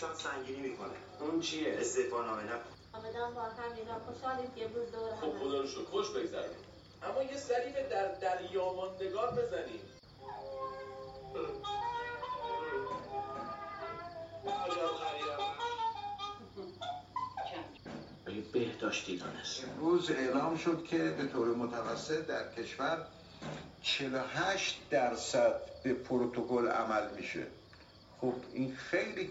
دوشم سنگینی می‌کنه. اون چیه؟ استعفا نامه نکن آمدن با همینا خوشحالیم که امروز دور خب خدا رو شکر. خوش بگذرونیم اما یه سری به در دریا ماندگار بزنیم بهداشتی دانست. امروز اعلام شد که به طور متوسط در کشور 48 درصد به پروتکل عمل میشه. خب این خیلی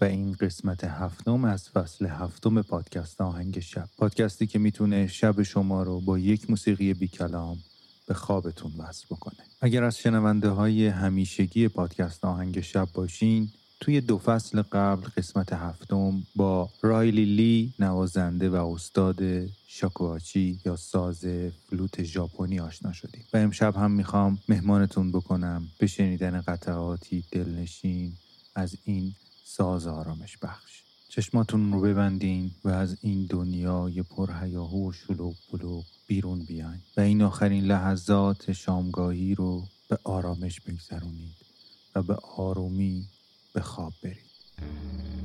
و این قسمت هفتم از فصل هفتم پادکست آهنگ شب. پادکستی که می‌تونه شب شما رو با یک موسیقی بی کلام به خوابتون وصل بکنه. اگر از شنونده های همیشگی پادکست آهنگ شب باشین توی دو فصل قبل قسمت هفتم با رایلی لی نوازنده و استاد شاکواچی یا ساز فلوت ژاپنی آشنا شدیم. و امشب هم می‌خوام مهمانتون بکنم به شنیدن قطعاتی دلنشین از این ساز آرامش بخش. چشماتون رو ببندین و از این دنیای پرهیاهو و شلوغ بلوغ بیرون بیاین. و این آخرین لحظات شامگاهی رو به آرامش بگذرونید و به آرومی به خواب برید.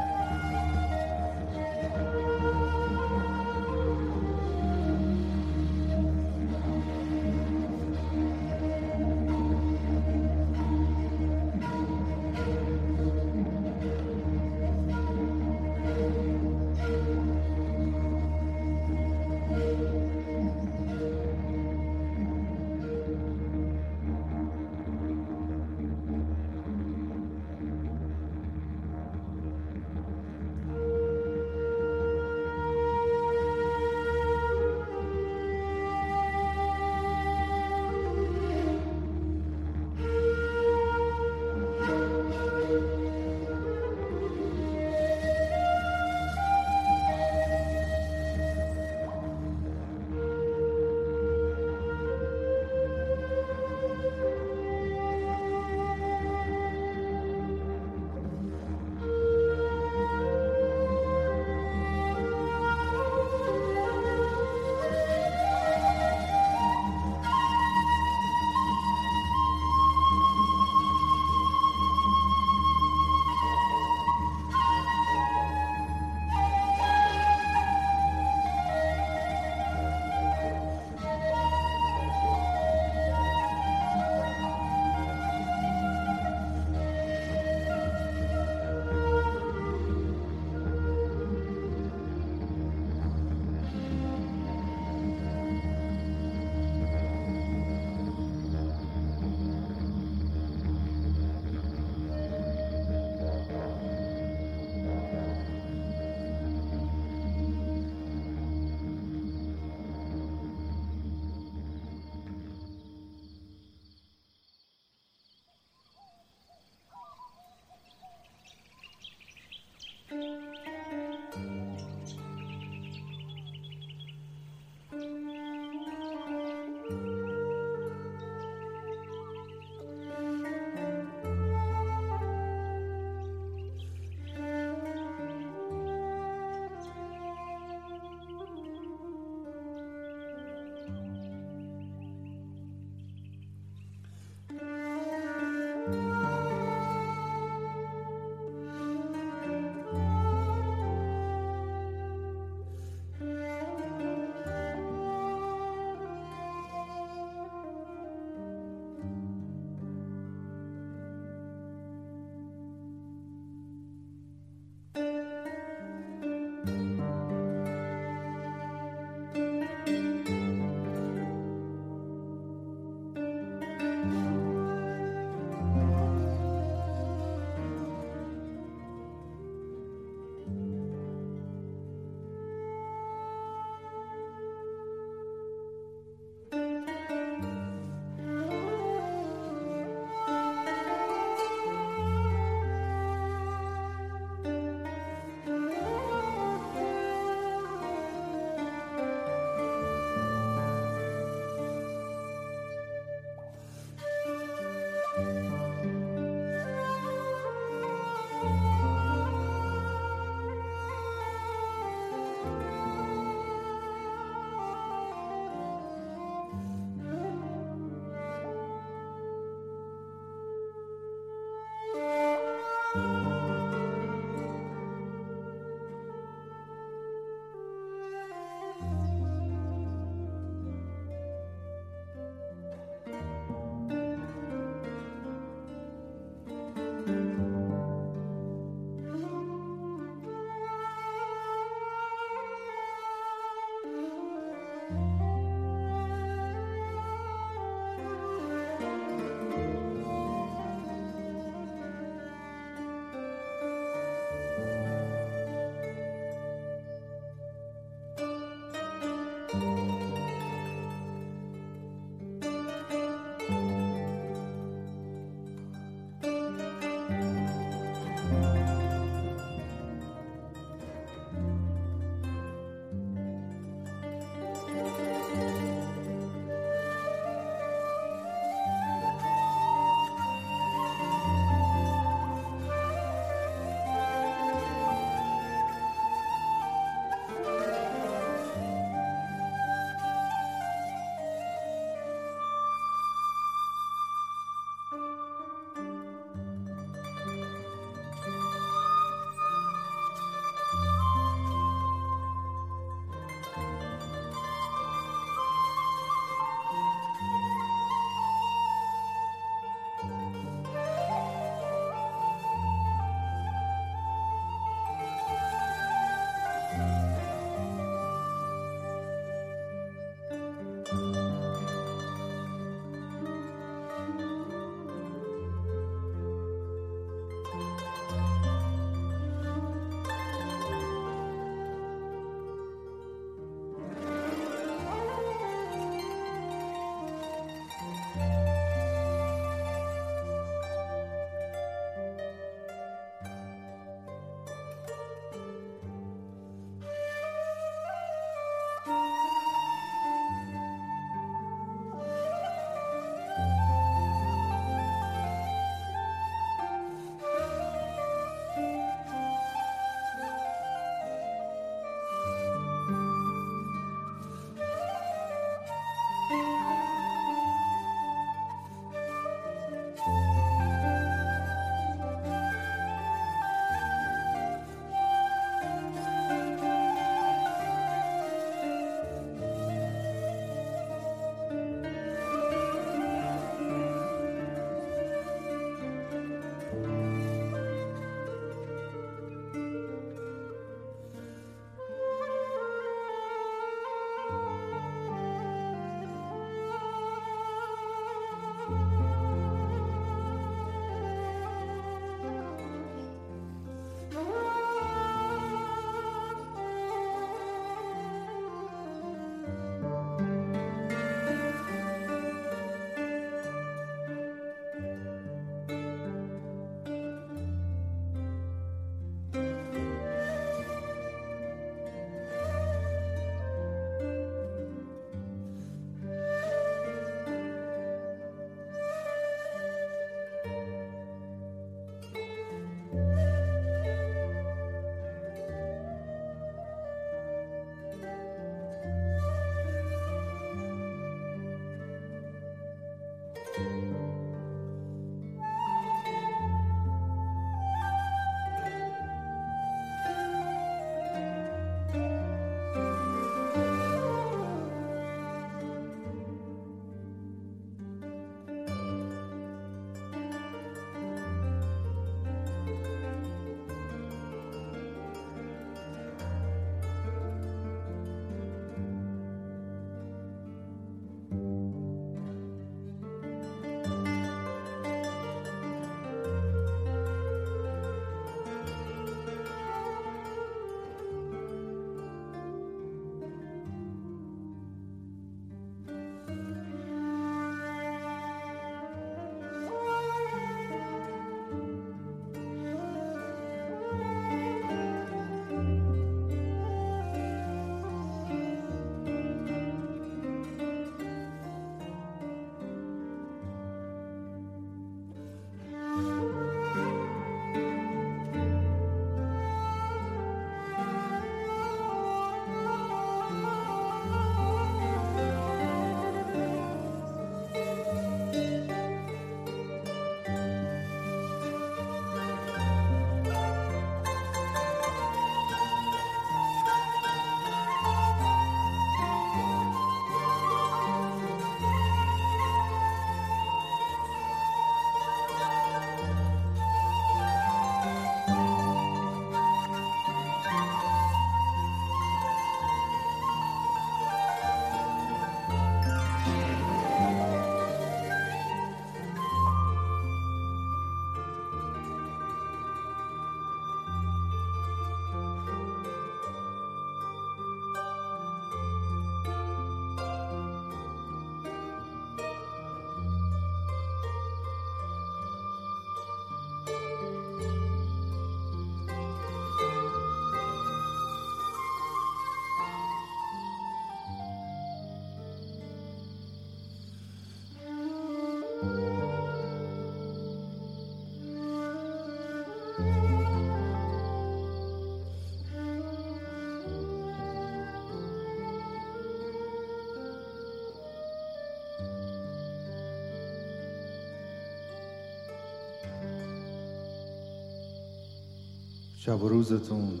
شب و روزتون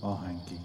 آهنگی.